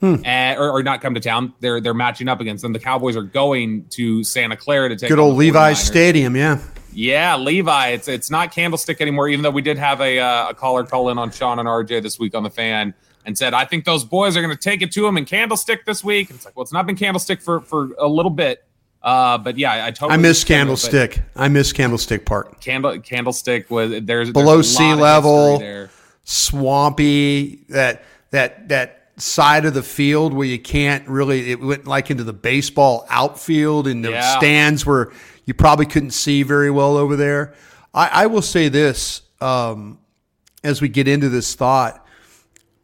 Hmm. And, or, or, not come to town. They're they're matching up against them. The Cowboys are going to Santa Clara to take good old Levi's Stadium. Yeah, yeah, Levi. It's it's not Candlestick anymore. Even though we did have a uh, a caller call in on Shan and RJ this week on the fan and said, I think those boys are going to take it to them in Candlestick this week. It's like, well, it's not been Candlestick for for a little bit. Uh, but yeah, I, I totally. I miss Candlestick. It, I miss Candlestick Park. Candle Candlestick was there's below there's sea level, swampy. That that that side of the field where you can't really it went like into the baseball outfield and the yeah. stands where you probably couldn't see very well over there. I, I will say this um, as we get into this thought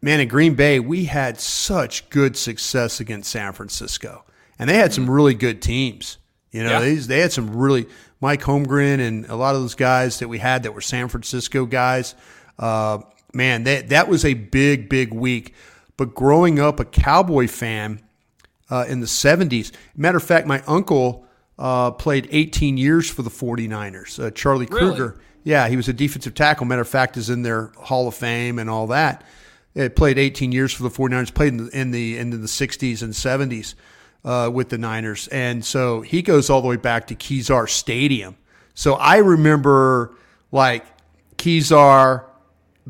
man in green bay we had such good success against san francisco. And they had some really good teams. You know yeah. they, they had some really mike holmgren and a lot of those guys that we had that were san francisco guys uh, man that, that was a big big week but growing up a Cowboy fan uh, in the 70s, matter of fact, my uncle uh, played 18 years for the 49ers, uh, Charlie Krueger. Really? Yeah, he was a defensive tackle. Matter of fact, is in their Hall of Fame and all that. It played 18 years for the 49ers, played in the, in the, in the 60s and 70s uh, with the Niners. And so he goes all the way back to Kezar Stadium. So I remember like Kezar,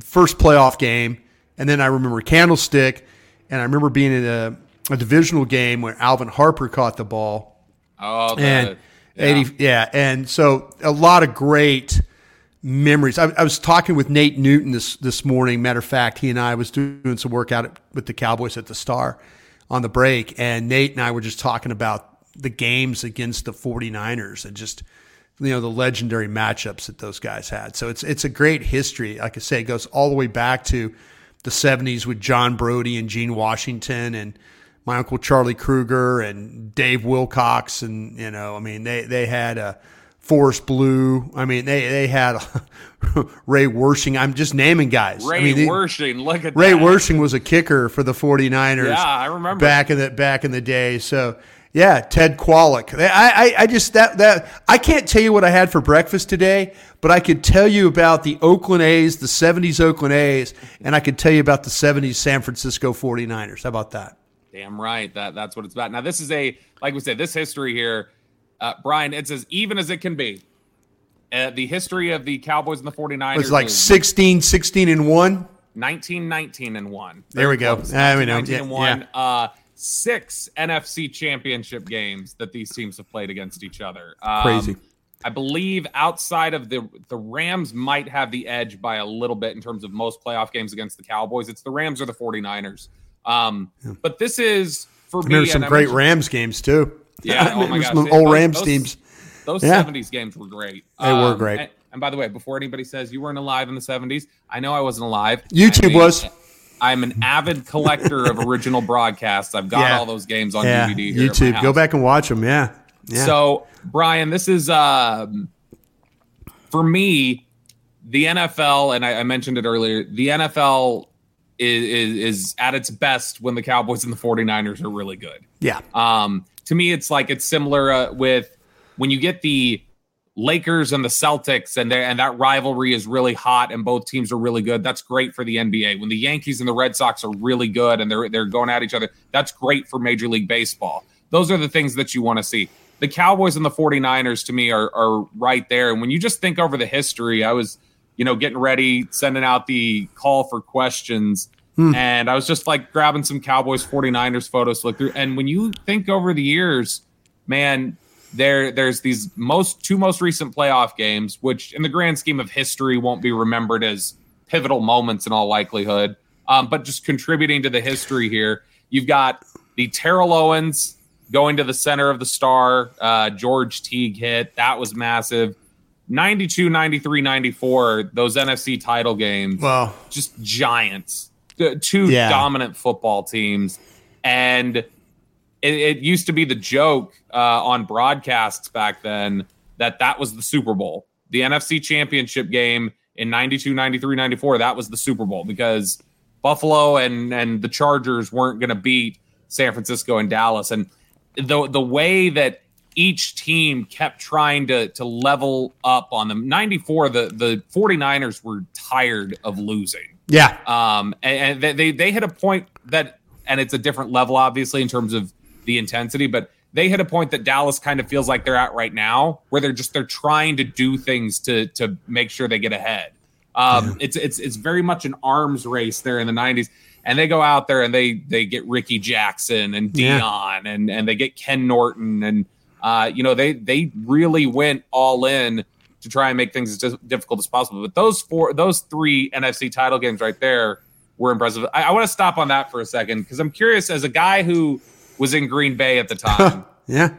first playoff game, and then I remember Candlestick, and I remember being in a, a divisional game where Alvin Harper caught the ball. Oh, the, and yeah. 80, yeah, and so a lot of great memories. I, I, was talking with Nate Newton this this morning. Matter of fact, he and I was doing some work out with the Cowboys at the Star on the break, and Nate and I were just talking about the games against the 49ers and just you know the legendary matchups that those guys had. So it's it's a great history. Like I say, it goes all the way back to the 70s with John Brodie and Gene Washington and my uncle Charlie Krueger and Dave Wilcox and you know I mean they they had a Forrest Blue. I mean they they had Ray Wersching. I'm just naming guys. Ray I mean, they, Wersching, look at Ray that. Wersching was a kicker for the 49ers. Yeah, I remember back in the back in the day. So yeah, Ted Kwalick. I, I, I just that that I can't tell you what I had for breakfast today, but I could tell you about the Oakland A's, the 70s Oakland A's, and I could tell you about the 70s San Francisco 49ers. How about that? Damn right. That that's what it's about. Now this is a like we said, this history here, uh, Bryan, it's as even as it can be. Uh, the history of the Cowboys and the 49ers was like 16, 16 and 1. 19, 19 and 1. There we go. Ah, we know. 19 yeah, and 1. Yeah. Uh, six NFC championship games that these teams have played against each other. Um, Crazy. I believe outside of the the Rams might have the edge by a little bit in terms of most playoff games against the Cowboys. It's the Rams or the 49ers. Um, yeah. But this is for me. There's some great Rams games too. Yeah, oh my gosh. Some old Rams those, teams. Those yeah. 70s games were great. They um, were great. And, And by the way, before anybody says you weren't alive in the 70s, I know I wasn't alive. YouTube I'm a, was. I'm an avid collector of original broadcasts. I've got Yeah. all those games on Yeah, DVD here. at my YouTube. Go back and watch them. Yeah. Yeah. So, Bryan, this is um, for me, the NFL, and I, I mentioned it earlier. The NFL is, is is at its best when the Cowboys and the 49ers are really good. yeah. Um, to me, it's like it's similar uh, with when you get the Lakers and the Celtics, and and that rivalry is really hot, and both teams are really good. That's great for the NBA. When the Yankees and the Red Sox are really good, and they're they're going at each other, that's great for Major League Baseball. Those are the things that you want to see. The Cowboys and the 49ers to me are are right there. And when you just think over the history, I was, you know, getting ready, sending out the call for questions. Hmm. And I was just like grabbing some Cowboys 49ers photos to look through. And when you think over the years, man, there there's these most two most recent playoff games, which in the grand scheme of history won't be remembered as pivotal moments in all likelihood. Um, but just contributing to the history here, you've got the Terrell Owens going to the center of the star, uh, George Teague hit. That was massive. 92, 93, 94, those NFC title games Well, just giants, two Yeah. dominant football teams, and it, it used to be the joke uh, on broadcasts back then that that was the Super Bowl, the NFC Championship game in 92, 93, 94. That was the Super Bowl because Buffalo and and the Chargers weren't going to beat San Francisco and Dallas, and the the way that each team kept trying to to level up on them 94 the the 49ers were tired of losing yeah. um and, and they they hit a point that and it's a different level obviously in terms of the intensity but they hit a point that Dallas kind of feels like they're at right now where they're just they're trying to do things to to make sure they get ahead um it's it's it's very much an arms race there in the 90s and they go out there and they they get Rickey Jackson and Yeah. Deion and and they get Ken Norton and uh you know they they really went all in to try and make things as difficult as possible. But those four, those three NFC title games right there were impressive. I, I want to stop on that for a second because I'm curious. As a guy who was in Green Bay at the time, Yeah.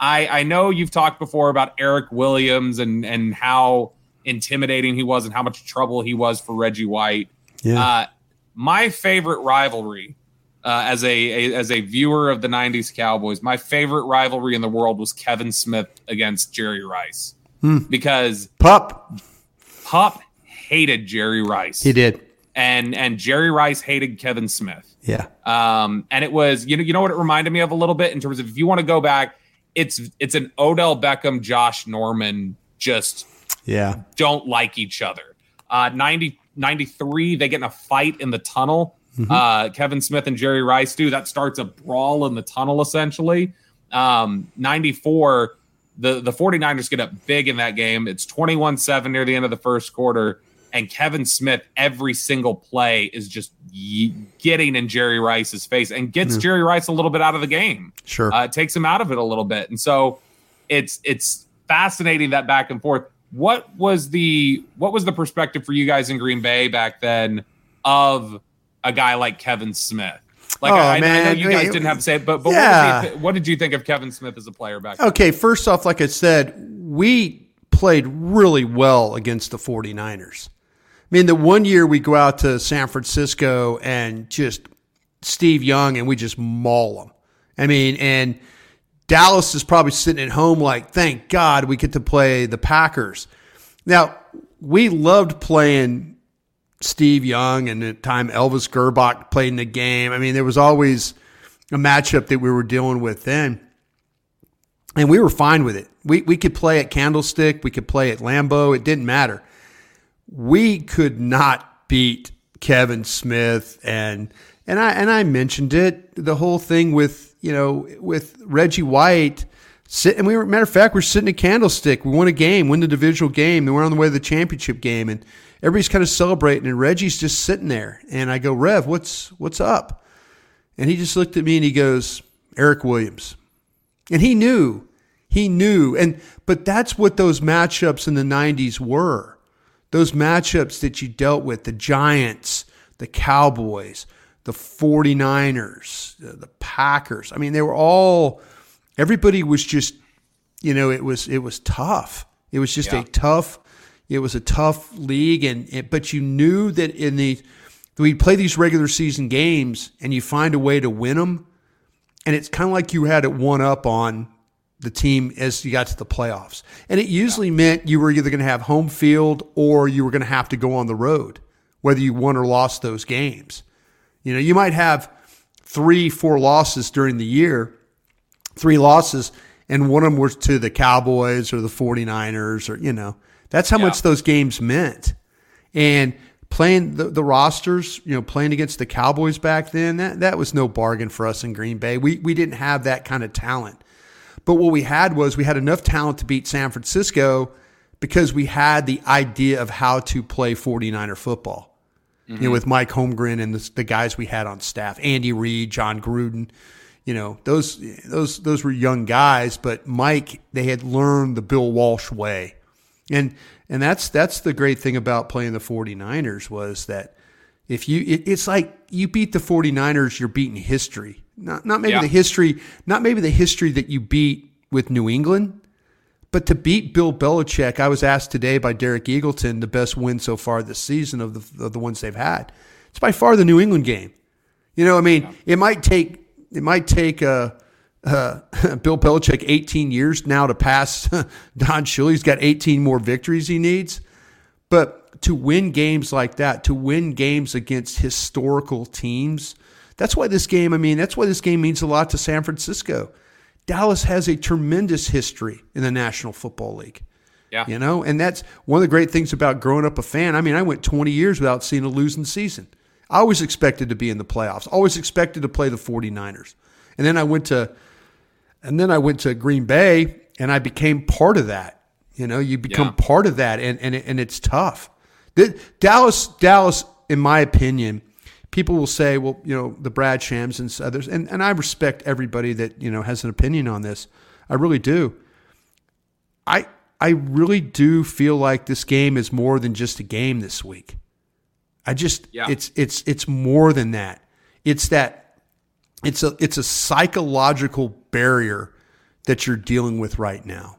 I I know you've talked before about Erik Williams and and how intimidating he was and how much trouble he was for Reggie White. Yeah. Uh, my favorite rivalry uh, as a, a as a viewer of the '90s Cowboys, my favorite rivalry in the world was Kevin Smith against Jerry Rice because Pup. Pup hated Jerry Rice, He did. and and Jerry Rice hated Kevin Smith. Yeah. Um, and it was you know you know what it reminded me of a little bit in terms of if you want to go back, it's it's an Odell Beckham, Josh Norman just Yeah. don't like each other. Uh, 90, 93, they get in a fight in the tunnel. Uh, Kevin Smith and Jerry Rice do. That starts a brawl in the tunnel, essentially. Um, 94, the, the 49ers get up big in that game. It's 21 7 near the end of the first quarter. And Kevin Smith, every single play is just getting in Jerry Rice's face and gets Jerry Rice a little bit out of the game Sure. uh, takes him out of it a little bit. And so it's it's fascinating that back and forth. What was the what was the perspective for you guys in Green Bay back then of a guy like Kevin Smith? Like Oh, I, I know you guys didn't have to say it, but but Yeah. what, did you, what did you think of Kevin Smith as a player back then? Okay, first off, like I said, we played really well against the 49ers. I mean, the one year we go out to San Francisco and just Steve Young and we just maul them. I mean, and Dallas is probably sitting at home like, thank God we get to play the Packers. Now, we loved playing Steve Young and at the time Elvis Grbac played in the game. I mean, there was always a matchup that we were dealing with then and we were fine with it. We we could play at Candlestick, we could play at Lambeau. It didn't matter. We could not beat Kevin Smith and and I and I mentioned it. The whole thing with you know with Reggie White. Sit, and we were matter of fact, we're sitting at Candlestick. We won a game, win the divisional game, and we're on the way to the championship game, and everybody's kind of celebrating, and Reggie's just sitting there. And I go, Rev, what's what's up? And he just looked at me and he goes, Erik Williams. And he knew, he knew. And but that's what those matchups in the 90s were. Those matchups that you dealt with, the Giants, the Cowboys, the 49ers, the the Packers. I mean, they were all everybody was just, you know, it was it was tough. It was just Yeah. a tough, It was a tough league, and it, but you knew that in the we play these regular season games, and you find a way to win them, and it's kind of like you had it one up on the team as you got to the playoffs. And it usually yeah. meant you were either going to have home field or you were going to have to go on the road, whether you won or lost those games. You know, you might have three, four losses during the year, three losses, and one of them was to the Cowboys or the 49ers or, you know, that's how yeah. much those games meant. And playing the, the rosters, you know, playing against the Cowboys back then, that, that was no bargain for us in Green Bay. We, we didn't have that kind of talent. But what we had was we had enough talent to beat San Francisco because we had the idea of how to play 49er football. Mm-hmm. You know, mm-hmm. with Mike Holmgren and the, the, guys we had on staff, Andy Reid, Jon Gruden, you know, those those those were young guys, but Mike, they had learned the Bill Walsh way. And and that's that's the great thing about playing the 49ers was that if you it, it's like you beat the 49ers, you're beating history. Not not maybe yeah. the history, not maybe the history that you beat with New England, but to beat Bill Belichick, I was asked today by Derek Eagleton the best win so far this season of the of the ones they've had. It's by far the New England game. You know, I mean, yeah. it might take it might take uh, uh, Bill Belichick 18 years now to pass Don Shula. He's got 18 more victories he needs, but to win games like that, to win games against historical teams that's why this game, I mean, that's why this game means a lot to San Francisco. Dallas has a tremendous history in the National Football League. Yeah. You know, and that's one of the great things about growing up a fan. I mean, I went 20 years without seeing a losing season. I always expected to be in the playoffs. Always expected to play the 49ers. And then I went to and then I went to Green Bay and I became part of that. You know, you become yeah. part of that and and and it's tough. Dallas Dallas in my opinion people will say, well, you know, the Brad Shams and others, and, and I respect everybody that, you know, has an opinion on this. I really do. I I really do feel like this game is more than just a game this week. I just yeah. it's it's it's more than that. It's that it's a it's a psychological barrier that you're dealing with right now.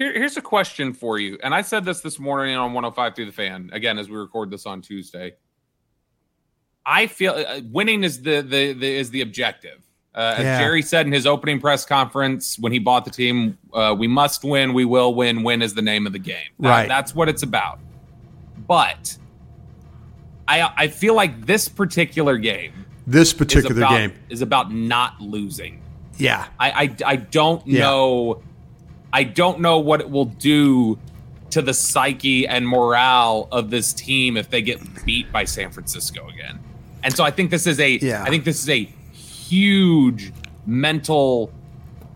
Here, here's a question for you, and I said this this morning on 105 through the fan again as we record this on Tuesday. I feel uh, winning is the, the, the is the objective. Uh, as yeah. Jerry said in his opening press conference when he bought the team, uh, we must win, we will win. Win is the name of the game. That, right. That's what it's about. But I I feel like this particular game, this particular is about, game, is about not losing. Yeah. I I, I don't yeah. know I don't know what it will do to the psyche and morale of this team if they get beat by San Francisco again. And so I think this is a yeah. I think this is a huge mental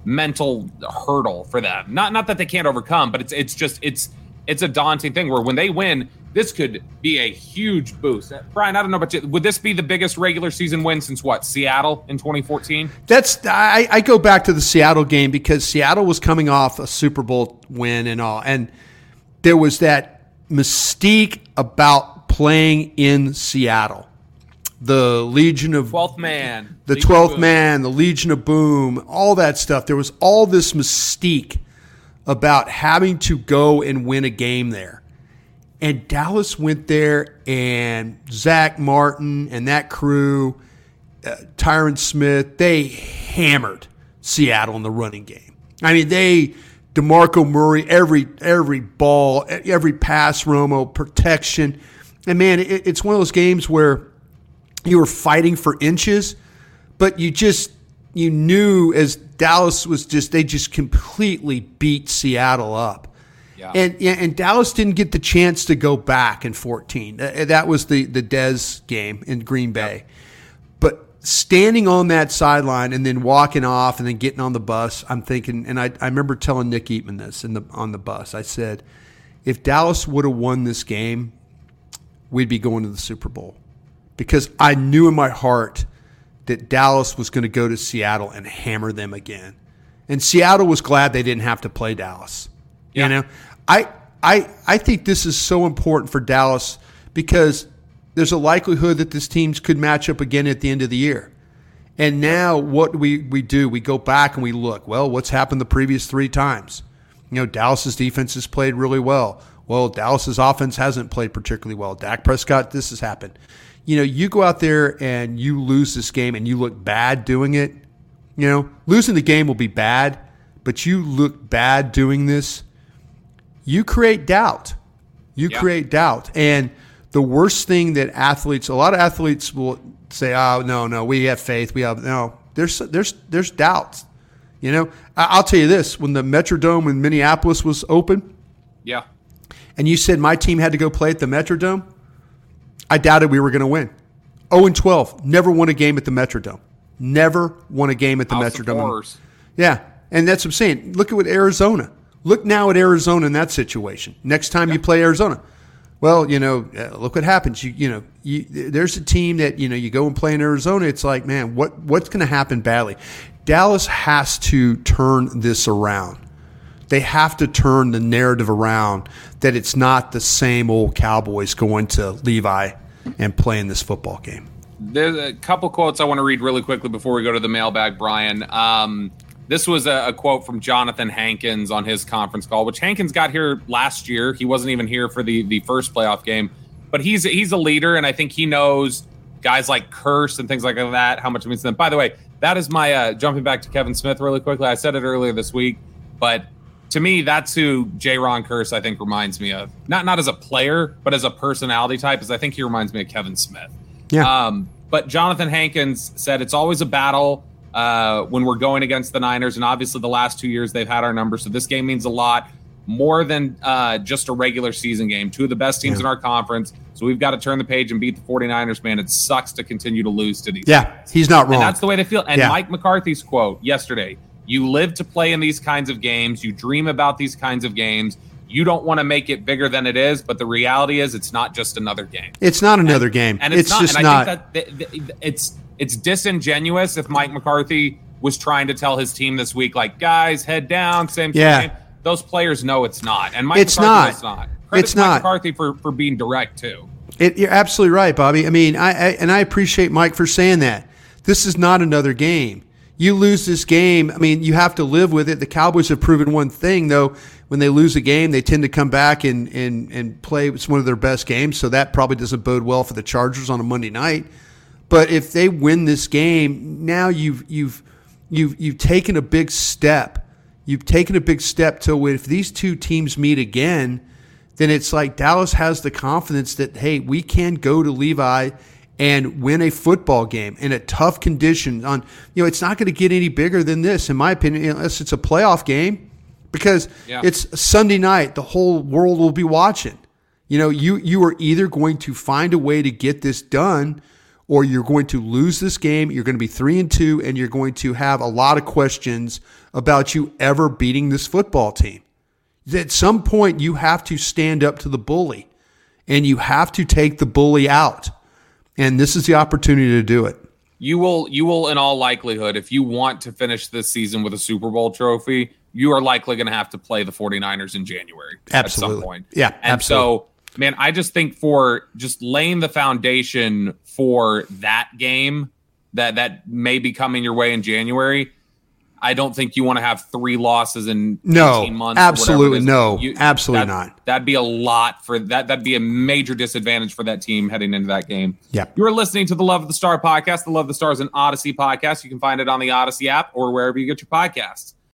mental hurdle for them. Not not that they can't overcome, but it's it's just it's it's a daunting thing where when they win, this could be a huge boost. Uh, Bryan, I don't know about you. Would this be the biggest regular season win since what? Seattle in 2014? That's I, I go back to the Seattle game because Seattle was coming off a Super Bowl win and all, and there was that mystique about playing in Seattle. The Legion of Twelfth Man, the Twelfth Man, the Legion of Boom, all that stuff. There was all this mystique about having to go and win a game there. And Dallas went there, and Zack Martin and that crew, uh, Tyron Smith, they hammered Seattle in the running game. I mean, they DeMarco Murray every every ball, every pass, Romo protection, and man, it, it's one of those games where you were fighting for inches, but you just you knew as Dallas was just they just completely beat Seattle up. Yeah. And and Dallas didn't get the chance to go back in 14. Eh, that was the the Dez game in Green Bay. Yep. But standing on that sideline and then walking off and then getting on the bus, I'm thinking and I, I remember telling Nick Eatman this in the on the bus. I said, if Dallas would have won this game, we'd be going to the Super Bowl because I knew in my heart that Dallas was going to go to Seattle and hammer them again. And Seattle was glad they didn't have to play Dallas. Yeah. You know, I I I think this is so important for Dallas because there's a likelihood that this teams could match up again at the end of the year. And now what we, we do, we go back and we look, well, what's happened the previous three times? You know, Dallas's defense has played really well. Well, Dallas's offense hasn't played particularly well. Dak Prescott, this has happened. You know, you go out there and you lose this game and you look bad doing it. You know, losing the game will be bad, but you look bad doing this. You create doubt. You yeah. create doubt. And the worst thing that athletes, a lot of athletes will say, "Oh no, no, we have faith. We have no." There's there's there's doubts. You know, I'll tell you this: when the Metrodome in Minneapolis was open, yeah, and you said my team had to go play at the Metrodome, I doubted we were going to win. 0 and 12, never won a game at the Metrodome. Never won a game at the House Metrodome. Yeah, and that's what I'm saying. Look at what Arizona. Look now at Arizona in that situation. Next time you play Arizona, well, you know, uh, look what happens. You you know, you, there's a team that you know you go and play in Arizona. It's like, man, what what's going to happen badly? Dallas has to turn this around. They have to turn the narrative around that it's not the same old Cowboys going to Levi and playing this football game. There's a couple quotes I want to read really quickly before we go to the mailbag, Bryan. Um, this was a, a, quote from Jonathan Hankins on his conference call, which Hankins got here last year. He wasn't even here for the the first playoff game, but he's he's a leader, and I think he knows guys like Kearse and things like that how much it means to them. By the way, that is my uh, jumping back to Kevin Smith really quickly. I said it earlier this week, but to me, that's who Jayron Kearse I think reminds me of. Not not as a player, but as a personality type, as I think he reminds me of Kevin Smith. Yeah. Um, but Jonathan Hankins said it's always a battle uh, when we're going against the Niners. And obviously, the last two years they've had our number. So this game means a lot more than uh, just a regular season game. Two of the best teams yeah. in our conference. So we've got to turn the page and beat the 49ers, man. It sucks to continue to lose to these. Yeah, guys. he's not wrong. And that's the way they feel. And yeah. Mike McCarthy's quote yesterday you live to play in these kinds of games, you dream about these kinds of games. You don't want to make it bigger than it is, but the reality is, it's not just another game. It's not another and, game, and it's, it's not, just and I not. Think that it's it's disingenuous if Mike McCarthy was trying to tell his team this week, like, guys, head down, same yeah. Those players know it's not, and Mike it's McCarthy not. It's not. Credit it's Mike not. McCarthy for for being direct too. It, you're absolutely right, Bobby. I mean, I, I and I appreciate Mike for saying that. This is not another game. You lose this game. I mean, you have to live with it. The Cowboys have proven one thing, though. When they lose a game, they tend to come back and, and, and play. It's one of their best games, so that probably doesn't bode well for the Chargers on a Monday night. But if they win this game, now you've you've you've you've taken a big step. You've taken a big step to if these two teams meet again, then it's like Dallas has the confidence that hey, we can go to Levi and win a football game in a tough condition on you know it's not going to get any bigger than this in my opinion unless it's a playoff game because yeah. it's Sunday night the whole world will be watching you know you you are either going to find a way to get this done or you're going to lose this game you're going to be 3 and 2 and you're going to have a lot of questions about you ever beating this football team at some point you have to stand up to the bully and you have to take the bully out and this is the opportunity to do it. You will, you will, in all likelihood, if you want to finish this season with a Super Bowl trophy, you are likely going to have to play the 49ers in January absolutely. at some point. Yeah, and absolutely. so, man, I just think for just laying the foundation for that game that that may be coming your way in January, I don't think you want to have three losses in no, 18 months. Absolutely no, you, absolutely that, not. That'd be a lot for that. That'd be a major disadvantage for that team heading into that game. Yeah. You are listening to the Love of the Star podcast. The Love of the Stars an Audacy podcast. You can find it on the Audacy app or wherever you get your podcasts.